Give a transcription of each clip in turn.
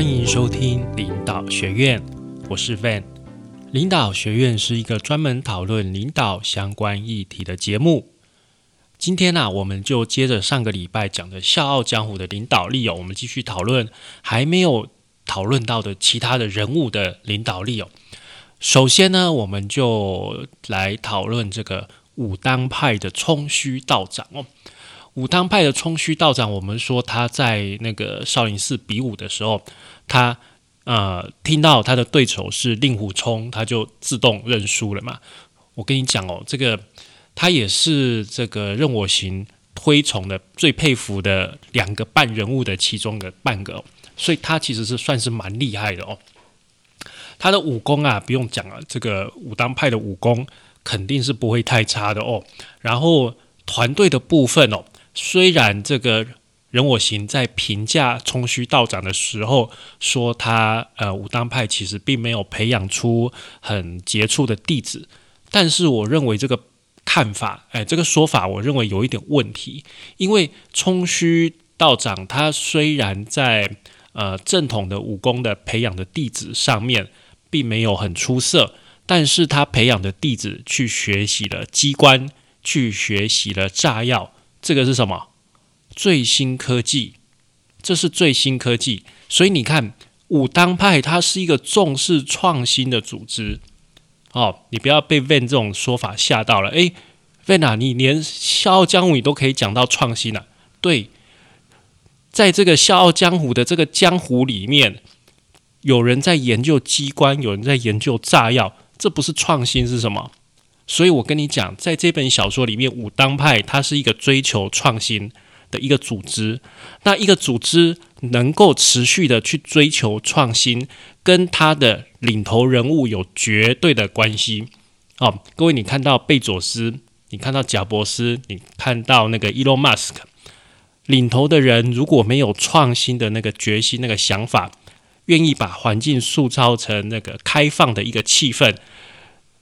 欢迎收听领导学院，我是 Van。领导学院是一个专门讨论领导相关议题的节目。今天呢，我们就接着上个礼拜讲的《笑傲江湖》的领导力哦，我们继续讨论还没有讨论到的其他的人物的领导力哦。首先呢，我们就来讨论这个武当派的冲虚道长哦。武当派的冲虚道长，我们说他在那个少林寺比武的时候，他呃听到他的对手是令狐冲，他就自动认输了嘛。我跟你讲哦，这个他也是这个任我行推崇的最佩服的两个半人物的其中的半个，所以他其实是算是蛮厉害的哦。他的武功啊，不用讲了，这个武当派的武功肯定是不会太差的哦。然后团队的部分哦。虽然这个人我行在评价冲虚道长的时候说他呃武当派其实并没有培养出很杰出的弟子，但是我认为这个看法，哎，这个说法我认为有一点问题，因为冲虚道长他虽然在呃正统的武功的培养的弟子上面并没有很出色，但是他培养的弟子去学习了机关，去学习了炸药。这个是什么？最新科技，这是最新科技。所以你看，武当派它是一个重视创新的组织。哦，你不要被 Van 这种说法吓到了。诶 v a n 啊，你连《笑傲江湖》你都可以讲到创新了。对，在这个《笑傲江湖》的这个江湖里面，有人在研究机关，有人在研究炸药，这不是创新是什么？所以我跟你讲，在这本小说里面，武当派它是一个追求创新的一个组织。那一个组织能够持续的去追求创新，跟他的领头人物有绝对的关系。哦，各位，你看到贝佐斯，你看到贾伯斯，你看到那个伊隆马斯克，领头的人如果没有创新的那个决心、那个想法，愿意把环境塑造成那个开放的一个气氛。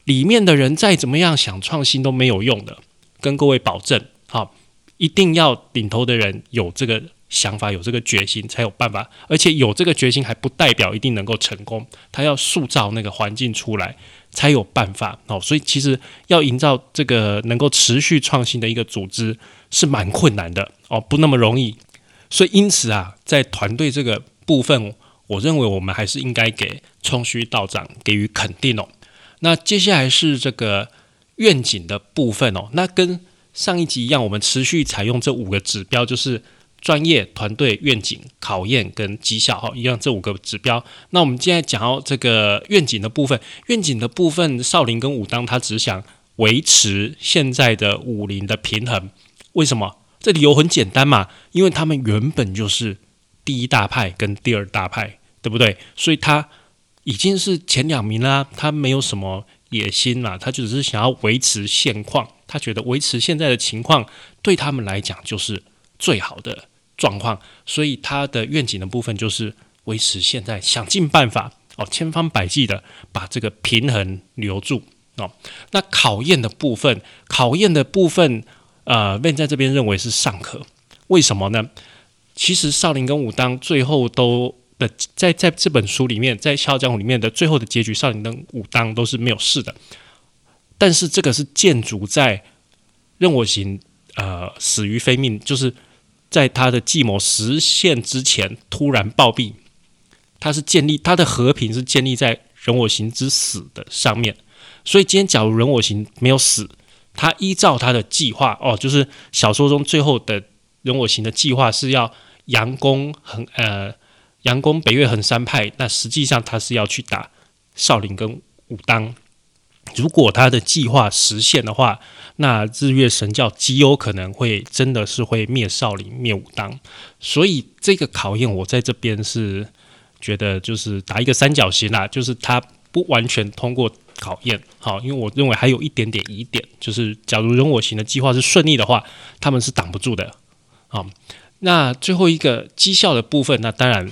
里面的人再怎么样想创新都没有用的，跟各位保证，好，一定要领头的人有这个想法，有这个决心，才有办法。而且有这个决心还不代表一定能够成功，他要塑造那个环境出来才有办法。哦，所以其实要营造这个能够持续创新的一个组织是蛮困难的哦，不那么容易。所以因此啊，在团队这个部分，我认为我们还是应该给冲虚道长给予肯定哦。那接下来是这个愿景的部分哦。那跟上一集一样，我们持续采用这五个指标，就是专业、团队、愿景、考验跟绩效哈，一样这五个指标。那我们现在讲到这个愿景的部分，愿景的部分，少林跟武当他只想维持现在的武林的平衡。为什么？这理由很简单嘛，因为他们原本就是第一大派跟第二大派，对不对？所以他。已经是前两名啦，他没有什么野心啦，他只是想要维持现况。他觉得维持现在的情况对他们来讲就是最好的状况，所以他的愿景的部分就是维持现在，想尽办法哦，千方百计的把这个平衡留住哦。那考验的部分，考验的部分，呃，Van 在这边认为是尚可，为什么呢？其实少林跟武当最后都。的在在这本书里面，在《笑傲江湖》里面的最后的结局，少林跟武当都是没有事的。但是这个是建筑在任我行呃死于非命，就是在他的计谋实现之前突然暴毙。他是建立他的和平是建立在任我行之死的上面。所以今天假如任我行没有死，他依照他的计划哦，就是小说中最后的任我行的计划是要佯攻很呃。杨公北岳衡山派，那实际上他是要去打少林跟武当。如果他的计划实现的话，那日月神教极有可能会真的是会灭少林、灭武当。所以这个考验，我在这边是觉得就是打一个三角形啦，就是他不完全通过考验。好，因为我认为还有一点点疑点，就是假如人我行的计划是顺利的话，他们是挡不住的。好，那最后一个绩效的部分，那当然。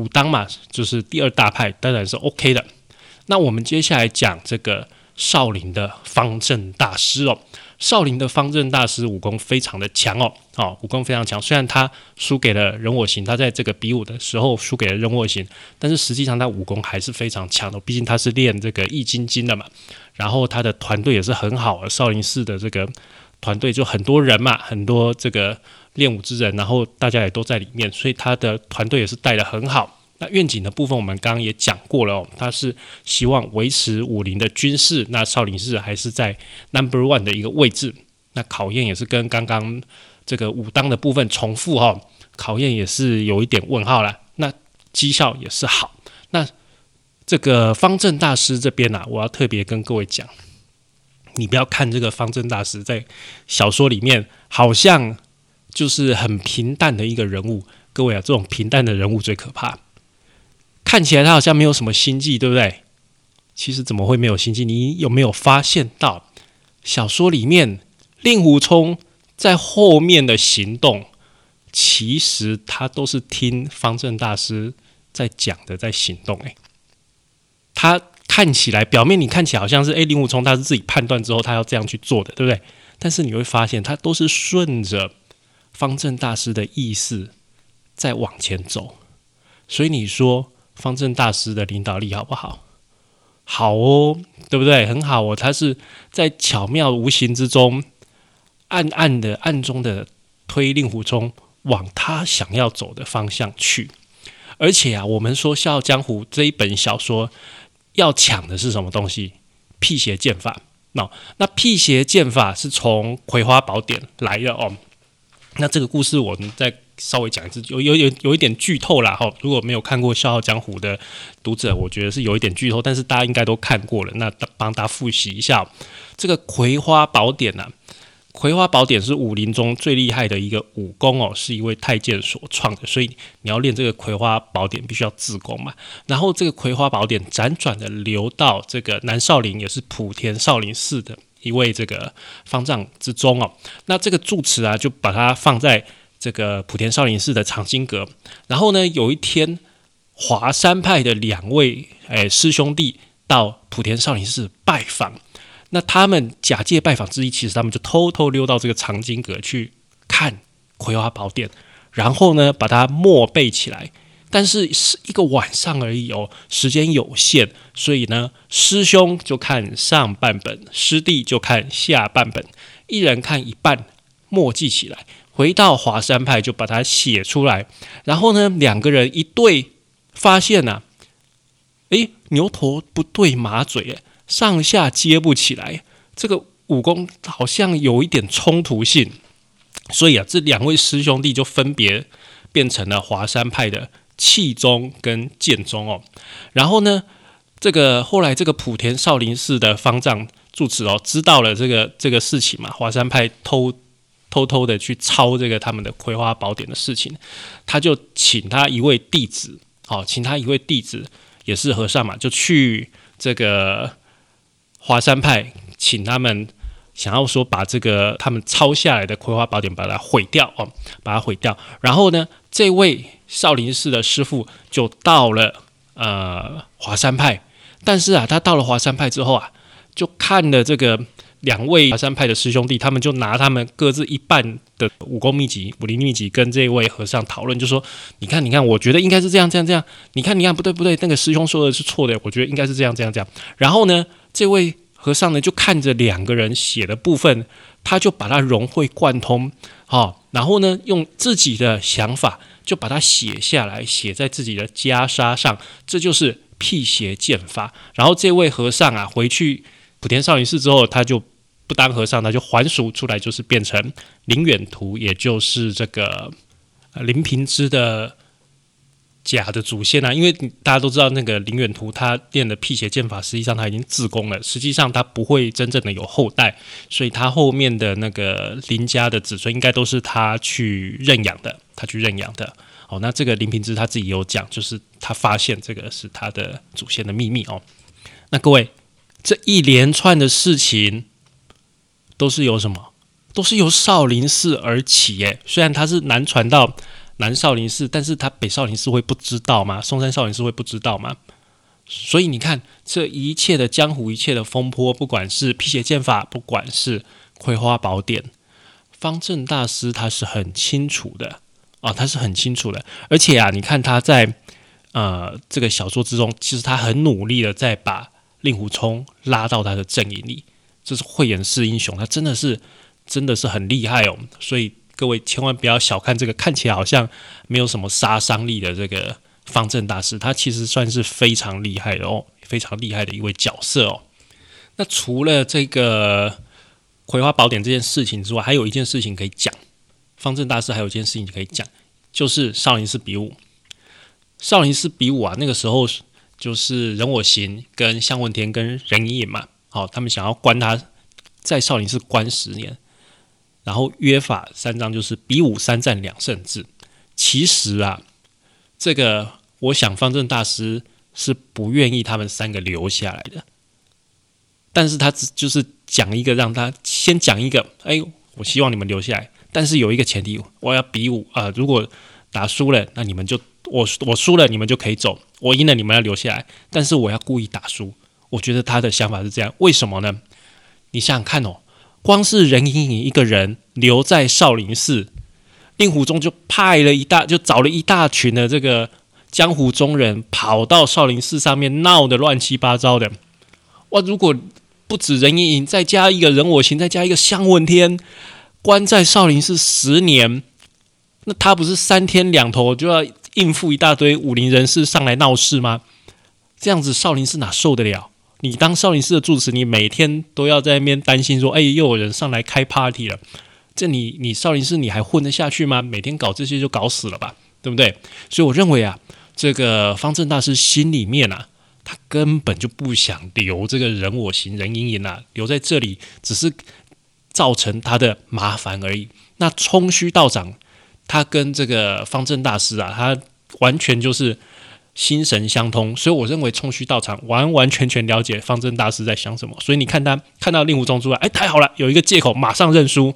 武当嘛，就是第二大派，当然是 OK 的。那我们接下来讲这个少林的方阵大师哦。少林的方正大师武功非常的强哦，哦，武功非常强。虽然他输给了任我行，他在这个比武的时候输给了任我行，但是实际上他武功还是非常强的。毕竟他是练这个易筋经的嘛，然后他的团队也是很好的。少林寺的这个团队就很多人嘛，很多这个练武之人，然后大家也都在里面，所以他的团队也是带的很好。那愿景的部分，我们刚刚也讲过了哦，他是希望维持武林的军事，那少林寺还是在 number one 的一个位置。那考验也是跟刚刚这个武当的部分重复哈，考验也是有一点问号了。那绩效也是好。那这个方正大师这边呢，我要特别跟各位讲，你不要看这个方正大师在小说里面好像就是很平淡的一个人物，各位啊，这种平淡的人物最可怕。看起来他好像没有什么心计，对不对？其实怎么会没有心计？你有没有发现到小说里面令狐冲在后面的行动，其实他都是听方正大师在讲的，在行动。诶，他看起来表面你看起来好像是诶，令狐冲他是自己判断之后他要这样去做的，对不对？但是你会发现他都是顺着方正大师的意思在往前走，所以你说。方正大师的领导力好不好？好哦，对不对？很好哦，他是在巧妙无形之中，暗暗的、暗中的推令狐冲往他想要走的方向去。而且啊，我们说《笑傲江湖》这一本小说要抢的是什么东西？辟邪剑法。那那辟邪剑法是从《葵花宝典》来的哦。那这个故事我们再。稍微讲一次，有有有有一点剧透啦哈。如果没有看过《笑傲江湖》的读者，我觉得是有一点剧透，但是大家应该都看过了。那帮大家复习一下，这个《葵花宝典》呢，《葵花宝典》是武林中最厉害的一个武功哦，是一位太监所创的，所以你要练这个《葵花宝典》，必须要自宫嘛。然后这个《葵花宝典》辗转的流到这个南少林，也是莆田少林寺的一位这个方丈之中哦。那这个住持啊，就把它放在。这个莆田少林寺的藏经阁，然后呢，有一天华山派的两位诶师兄弟到莆田少林寺拜访，那他们假借拜访之意，其实他们就偷偷溜到这个藏经阁去看《葵花宝典》，然后呢把它默背起来。但是是一个晚上而已哦，时间有限，所以呢，师兄就看上半本，师弟就看下半本，一人看一半，默记起来。回到华山派就把它写出来，然后呢，两个人一对，发现呐，诶，牛头不对马嘴，上下接不起来，这个武功好像有一点冲突性，所以啊，这两位师兄弟就分别变成了华山派的气宗跟剑宗哦。然后呢，这个后来这个莆田少林寺的方丈住持哦，知道了这个这个事情嘛，华山派偷。偷偷的去抄这个他们的《葵花宝典》的事情，他就请他一位弟子，好，请他一位弟子也是和尚嘛，就去这个华山派，请他们想要说把这个他们抄下来的《葵花宝典》把它毁掉哦，把它毁掉。然后呢，这位少林寺的师傅就到了呃华山派，但是啊，他到了华山派之后啊，就看了这个。两位华山派的师兄弟，他们就拿他们各自一半的武功秘籍、武林秘籍，跟这位和尚讨论，就说：“你看，你看，我觉得应该是这样，这样，这样。你看，你看，不对，不对，那个师兄说的是错的。我觉得应该是这样，这样，这样。”然后呢，这位和尚呢，就看着两个人写的部分，他就把它融会贯通，好，然后呢，用自己的想法就把它写下来，写在自己的袈裟上，这就是辟邪剑法。然后这位和尚啊，回去莆田少林寺之后，他就。不当和尚，他就还俗出来，就是变成林远图，也就是这个林平之的假的祖先啊。因为大家都知道，那个林远图他练的辟邪剑法，实际上他已经自宫了，实际上他不会真正的有后代，所以他后面的那个林家的子孙应该都是他去认养的，他去认养的。哦，那这个林平之他自己有讲，就是他发现这个是他的祖先的秘密哦。那各位，这一连串的事情。都是由什么？都是由少林寺而起耶。虽然它是南传到南少林寺，但是他北少林寺会不知道吗？嵩山少林寺会不知道吗？所以你看，这一切的江湖，一切的风波，不管是辟邪剑法，不管是葵花宝典》，方正大师他是很清楚的啊，他是很清楚的。而且啊，你看他在呃这个小说之中，其实他很努力的在把令狐冲拉到他的阵营里，这是慧眼识英雄，他真的是真的是很厉害哦。所以各位千万不要小看这个看起来好像没有什么杀伤力的这个方正大师，他其实算是非常厉害的哦，非常厉害的一位角色哦。那除了这个葵花宝典这件事情之外，还有一件事情可以讲。方正大师还有一件事情可以讲，就是少林寺比武。少林寺比武啊，那个时候就是任我行跟向问天跟任盈盈嘛，好，他们想要关他在少林寺关十年，然后约法三章就是比武三战两胜制。其实啊，这个我想方正大师是不愿意他们三个留下来的。但是他只就是讲一个，让他先讲一个，哎，我希望你们留下来，但是有一个前提，我要比武啊，如果打输了，那你们就我我输了，你们就可以走；我赢了，你们要留下来。但是我要故意打输。我觉得他的想法是这样，为什么呢？你想想看哦，光是任盈盈一个人留在少林寺，令狐冲就派了一大，就找了一大群的这个江湖中人，跑到少林寺上面闹得乱七八糟的。哇，如果不止任盈盈，再加一个人我行，再加一个向问天，关在少林寺十年，那他不是三天两头就要应付一大堆武林人士上来闹事吗？这样子少林寺哪受得了？你当少林寺的住持，你每天都要在那边担心说，哎，又有人上来开 party 了，这你你少林寺你还混得下去吗？每天搞这些就搞死了吧，对不对？所以我认为啊，这个方正大师心里面啊。他根本就不想留这个人我行人阴影啊，留在这里只是造成他的麻烦而已。那冲虚道长他跟这个方正大师啊，他完全就是心神相通，所以我认为冲虚道长完完全全了解方正大师在想什么。所以你看他看到令狐冲出来，哎，太好了，有一个借口马上认输。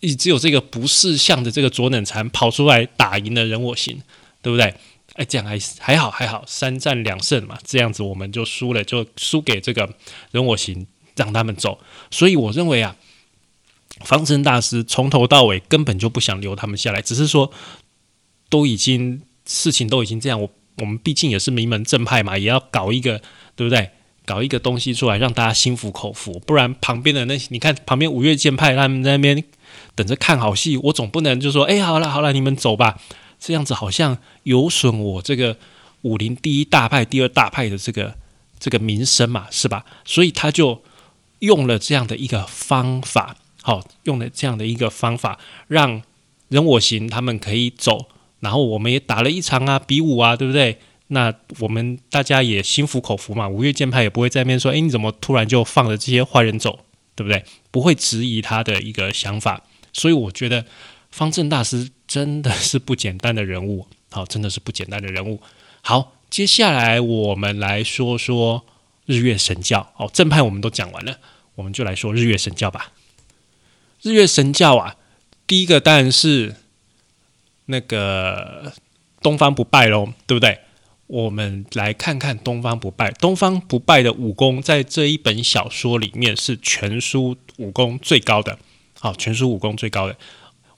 你只有这个不识相的这个左冷禅跑出来打赢了人我行，对不对？哎，这样还还好还好，三战两胜嘛，这样子我们就输了，就输给这个人我行，让他们走。所以我认为啊，方正大师从头到尾根本就不想留他们下来，只是说都已经事情都已经这样，我我们毕竟也是名门正派嘛，也要搞一个对不对？搞一个东西出来让大家心服口服，不然旁边的那些你看旁边五岳剑派他们在那边等着看好戏，我总不能就说哎，好了好了，你们走吧。这样子好像有损我这个武林第一大派、第二大派的这个这个名声嘛，是吧？所以他就用了这样的一个方法，好，用了这样的一个方法，让任我行他们可以走，然后我们也打了一场啊，比武啊，对不对？那我们大家也心服口服嘛，五岳剑派也不会在那边说，诶，你怎么突然就放了这些坏人走，对不对？不会质疑他的一个想法，所以我觉得方正大师。真的是不简单的人物，好，真的是不简单的人物。好，接下来我们来说说日月神教。哦，正派我们都讲完了，我们就来说日月神教吧。日月神教啊，第一个当然是那个东方不败喽，对不对？我们来看看东方不败。东方不败的武功在这一本小说里面是全书武功最高的，好，全书武功最高的。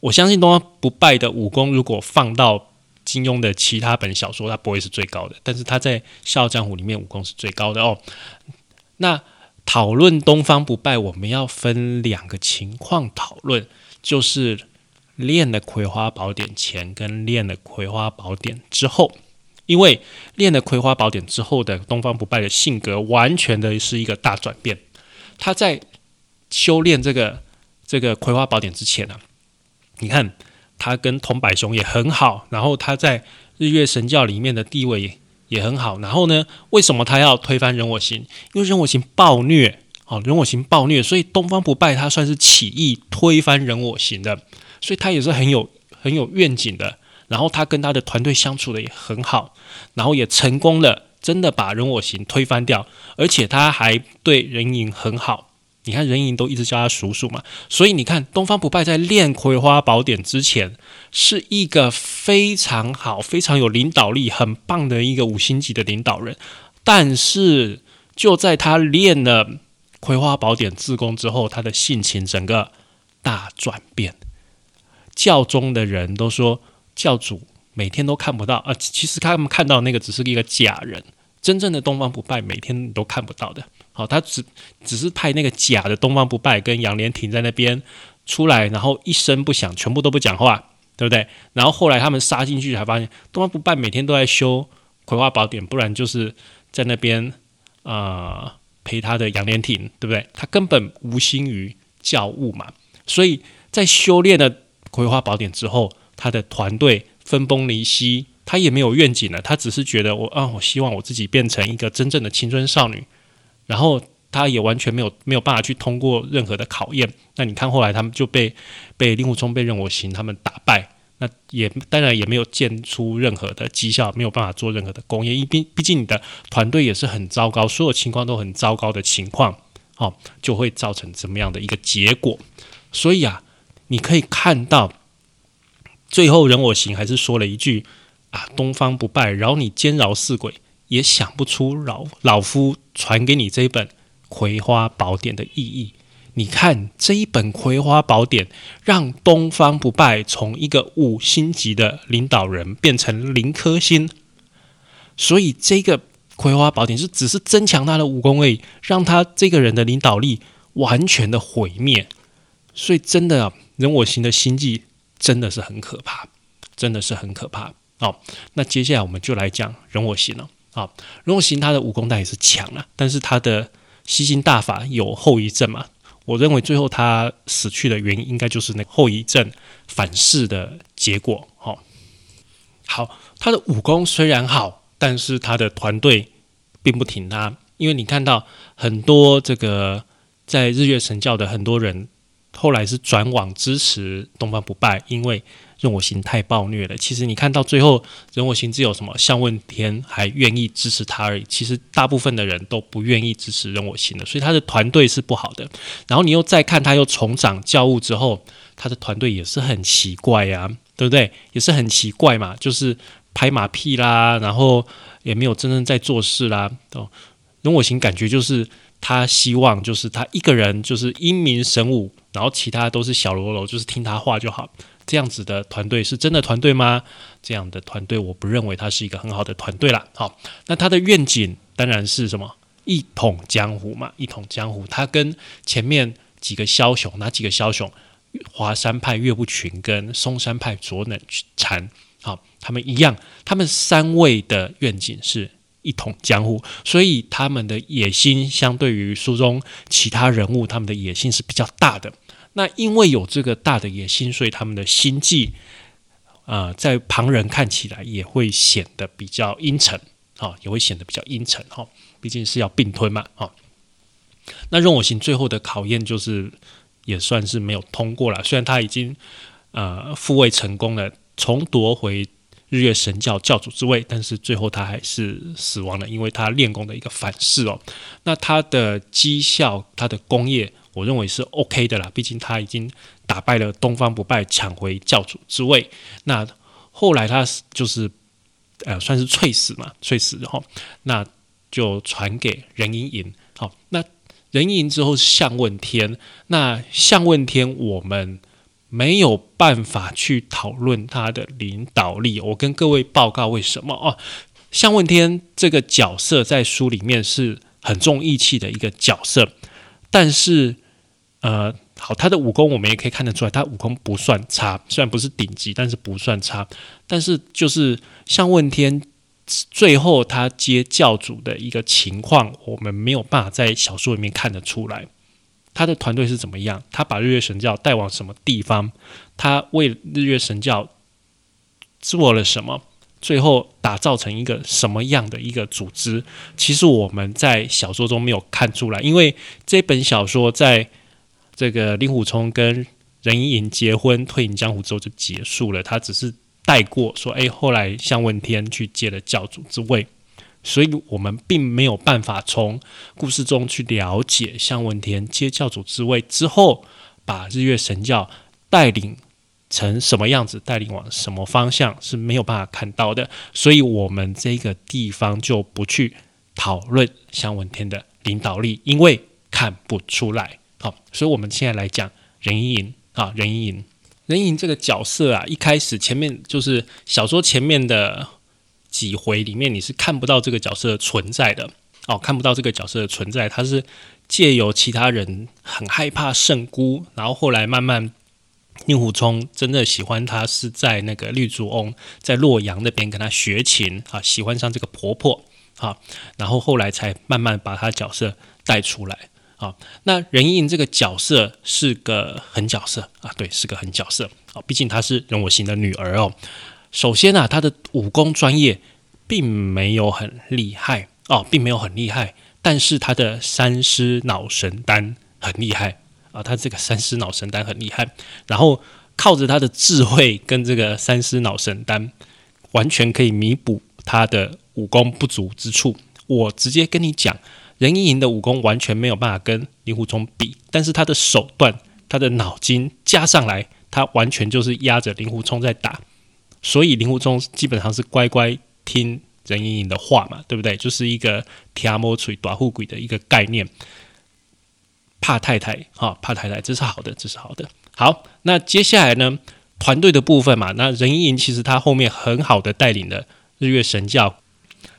我相信东方不败的武功，如果放到金庸的其他本小说，它不会是最高的。但是他在《笑傲江湖》里面武功是最高的哦。那讨论东方不败，我们要分两个情况讨论，就是练了葵花宝典前跟练了葵花宝典之后。因为练了葵花宝典之后的东方不败的性格，完全的是一个大转变。他在修炼这个这个葵花宝典之前呢？你看，他跟桐柏雄也很好，然后他在日月神教里面的地位也很好。然后呢，为什么他要推翻人我行？因为人我行暴虐，哦，人我行暴虐，所以东方不败他算是起义推翻人我行的，所以他也是很有很有愿景的。然后他跟他的团队相处的也很好，然后也成功了，真的把人我行推翻掉，而且他还对人影很好。你看人影都一直叫他叔叔嘛，所以你看东方不败在练葵花宝典之前，是一个非常好、非常有领导力、很棒的一个五星级的领导人。但是就在他练了葵花宝典自宫之后，他的性情整个大转变。教中的人都说，教主每天都看不到啊，其实他们看到那个只是一个假人，真正的东方不败每天都看不到的。好，他只只是派那个假的东方不败跟杨莲亭在那边出来，然后一声不响，全部都不讲话，对不对？然后后来他们杀进去才发现，东方不败每天都在修葵花宝典，不然就是在那边啊陪他的杨莲亭，对不对？他根本无心于教务嘛。所以在修炼的葵花宝典之后，他的团队分崩离析，他也没有愿景了，他只是觉得我啊，我希望我自己变成一个真正的青春少女。然后他也完全没有没有办法去通过任何的考验。那你看后来他们就被被令狐冲被任我行他们打败，那也当然也没有建出任何的绩效，没有办法做任何的工业。因毕毕竟你的团队也是很糟糕，所有情况都很糟糕的情况，哦，就会造成怎么样的一个结果。所以啊，你可以看到最后任我行还是说了一句啊：“东方不败，饶你奸饶四鬼。”也想不出老老夫传给你这一本《葵花宝典》的意义。你看这一本《葵花宝典》，让东方不败从一个五星级的领导人变成零颗星，所以这个《葵花宝典》是只是增强他的武功而已，让他这个人的领导力完全的毁灭。所以真的啊，人我行的心计真的是很可怕，真的是很可怕。好，那接下来我们就来讲人我行了。啊，龙行他的武功当然是强了，但是他的吸星大法有后遗症嘛？我认为最后他死去的原因应该就是那后遗症反噬的结果。哈，好，他的武功虽然好，但是他的团队并不挺他，因为你看到很多这个在日月神教的很多人后来是转往支持东方不败，因为。任我行太暴虐了。其实你看到最后，任我行只有什么向问天还愿意支持他而已。其实大部分的人都不愿意支持任我行的，所以他的团队是不好的。然后你又再看他又重掌教务之后，他的团队也是很奇怪呀，对不对？也是很奇怪嘛，就是拍马屁啦，然后也没有真正在做事啦。哦，任我行感觉就是他希望就是他一个人就是英明神武，然后其他都是小喽啰，就是听他话就好。这样子的团队是真的团队吗？这样的团队，我不认为他是一个很好的团队啦。好，那他的愿景当然是什么？一统江湖嘛，一统江湖。他跟前面几个枭雄，哪几个枭雄？华山派岳不群跟嵩山派左冷禅，好，他们一样，他们三位的愿景是一统江湖，所以他们的野心相对于书中其他人物，他们的野心是比较大的。那因为有这个大的野心，所以他们的心计，啊，在旁人看起来也会显得比较阴沉，啊，也会显得比较阴沉，哈，毕竟是要并吞嘛，啊。那任我行最后的考验就是也算是没有通过了，虽然他已经呃复位成功了，重夺回日月神教教主之位，但是最后他还是死亡了，因为他练功的一个反噬哦。那他的绩效，他的功业。我认为是 OK 的啦，毕竟他已经打败了东方不败，抢回教主之位。那后来他就是呃，算是猝死嘛，猝死然后那就传给任盈盈。好，那任盈盈之后是向问天。那向问天，我们没有办法去讨论他的领导力。我跟各位报告为什么哦？向问天这个角色在书里面是很重义气的一个角色，但是。呃，好，他的武功我们也可以看得出来，他武功不算差，虽然不是顶级，但是不算差。但是就是向问天最后他接教主的一个情况，我们没有办法在小说里面看得出来，他的团队是怎么样，他把日月神教带往什么地方，他为日月神教做了什么，最后打造成一个什么样的一个组织，其实我们在小说中没有看出来，因为这本小说在。这个令狐冲跟任盈盈结婚退隐江湖之后就结束了，他只是带过说，哎，后来向问天去接了教主之位，所以我们并没有办法从故事中去了解向问天接教主之位之后，把日月神教带领成什么样子，带领往什么方向是没有办法看到的，所以我们这个地方就不去讨论向问天的领导力，因为。看不出来。好，所以我们现在来讲任盈盈啊，任盈盈，任盈盈这个角色啊，一开始前面就是小说前面的几回里面，你是看不到这个角色存在的哦，看不到这个角色的存在，他是借由其他人很害怕圣姑，然后后来慢慢。令狐冲真的喜欢她，是在那个绿竹翁在洛阳那边跟她学琴啊，喜欢上这个婆婆啊，然后后来才慢慢把她角色带出来啊。那任盈盈这个角色是个狠角色啊，对，是个狠角色啊，毕竟她是任我行的女儿哦。首先啊，他的武功专业并没有很厉害哦，并没有很厉害，但是他的三尸脑神丹很厉害。啊，他这个三尸脑神丹很厉害，然后靠着他的智慧跟这个三尸脑神丹，完全可以弥补他的武功不足之处。我直接跟你讲，任盈盈的武功完全没有办法跟令狐冲比，但是他的手段、他的脑筋加上来，他完全就是压着令狐冲在打，所以令狐冲基本上是乖乖听任盈盈的话嘛，对不对？就是一个天魔锤短护鬼的一个概念。怕太太，哈，怕太太，这是好的，这是好的。好，那接下来呢？团队的部分嘛，那任盈盈其实他后面很好的带领了日月神教，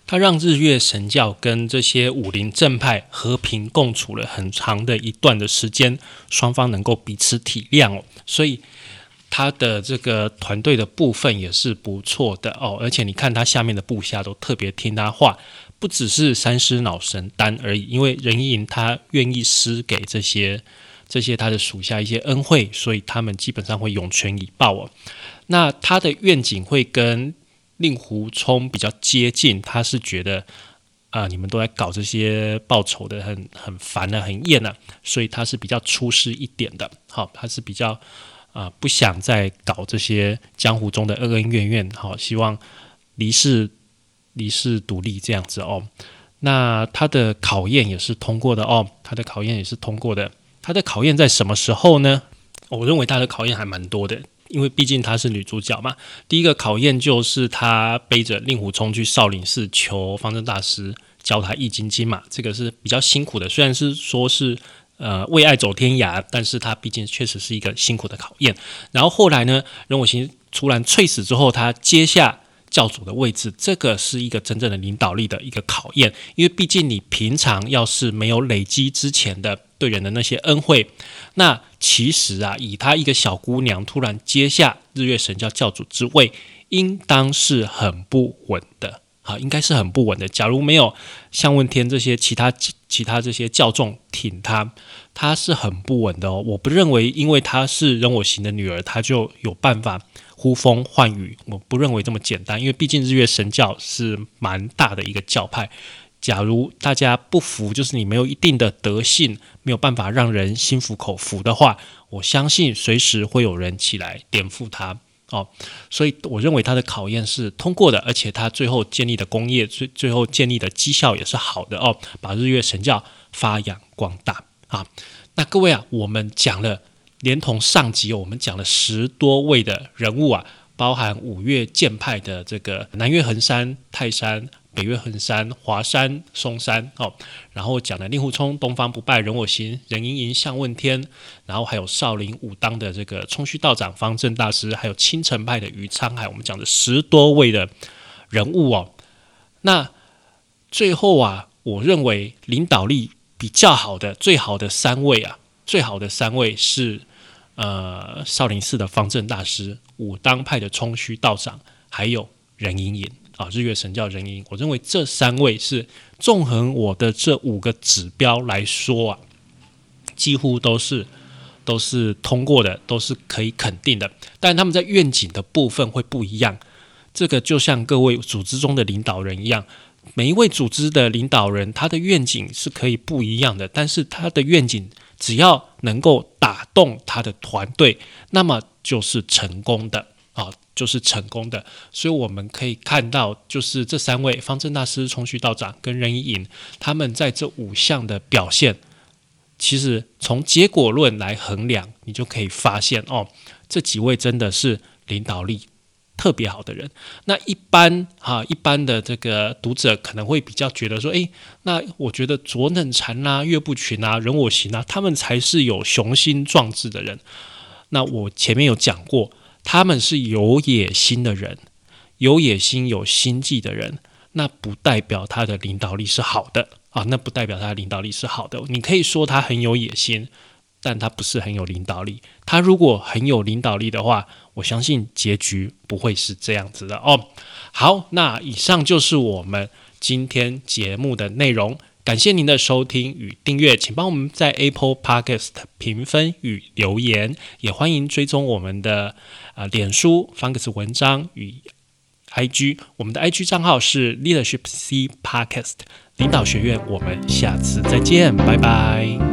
他让日月神教跟这些武林正派和平共处了很长的一段的时间，双方能够彼此体谅哦，所以他的这个团队的部分也是不错的哦，而且你看他下面的部下都特别听他话。不只是三尸脑神丹而已，因为任盈盈他愿意施给这些这些他的属下一些恩惠，所以他们基本上会涌泉以报哦。那他的愿景会跟令狐冲比较接近，他是觉得啊，你们都在搞这些报仇的，很很烦啊，很厌啊，所以他是比较出师一点的。好，他是比较啊，不想再搞这些江湖中的恩恩怨怨。好，希望离世。离世独立这样子哦，那他的考验也是通过的哦，他的考验也是通过的。他的考验在什么时候呢？我认为他的考验还蛮多的，因为毕竟她是女主角嘛。第一个考验就是她背着令狐冲去少林寺求方正大师教他易筋经嘛，这个是比较辛苦的。虽然是说是呃为爱走天涯，但是他毕竟确实是一个辛苦的考验。然后后来呢，任我行突然猝死之后，他接下。教主的位置，这个是一个真正的领导力的一个考验，因为毕竟你平常要是没有累积之前的对人的那些恩惠，那其实啊，以她一个小姑娘突然接下日月神教教主之位，应当是很不稳的，啊，应该是很不稳的。假如没有向问天这些其他其他这些教众挺他，他是很不稳的哦。我不认为，因为她是人我行的女儿，她就有办法。呼风唤雨，我不认为这么简单，因为毕竟日月神教是蛮大的一个教派。假如大家不服，就是你没有一定的德性，没有办法让人心服口服的话，我相信随时会有人起来颠覆他哦。所以我认为他的考验是通过的，而且他最后建立的工业，最最后建立的绩效也是好的哦，把日月神教发扬光大啊。那各位啊，我们讲了。连同上集我们讲了十多位的人物啊，包含五岳剑派的这个南岳衡山、泰山、北岳衡山、华山、嵩山哦，然后讲了令狐冲、东方不败、人我行、任盈盈、向问天，然后还有少林武当的这个冲虚道长方正大师，还有青城派的余沧海，我们讲的十多位的人物哦。那最后啊，我认为领导力比较好的、最好的三位啊。最好的三位是，呃，少林寺的方正大师、武当派的冲虚道长，还有任盈盈啊，日月神教任盈盈。我认为这三位是纵横我的这五个指标来说啊，几乎都是都是通过的，都是可以肯定的。但他们在愿景的部分会不一样，这个就像各位组织中的领导人一样。每一位组织的领导人，他的愿景是可以不一样的，但是他的愿景只要能够打动他的团队，那么就是成功的啊，就是成功的。所以我们可以看到，就是这三位方正大师、冲虚道长跟任意颖，他们在这五项的表现，其实从结果论来衡量，你就可以发现哦，这几位真的是领导力特别好的人。那一般哈，一般的这个读者可能会比较觉得说，诶，那我觉得左冷禅啊、岳不群啊、人我行啊，他们才是有雄心壮志的人。那我前面有讲过，他们是有野心的人，有野心、有心计的人，那不代表他的领导力是好的啊，那不代表他的领导力是好的。你可以说他很有野心。但他不是很有领导力。他如果很有领导力的话，我相信结局不会是这样子的哦。好，那以上就是我们今天节目的内容。感谢您的收听与订阅，请帮我们在 Apple Podcast 评分与留言，也欢迎追踪我们的啊脸书 Fungus 文章与 IG。我们的 IG 账号是 Leadership C Podcast 领导学院。我们下次再见，拜拜。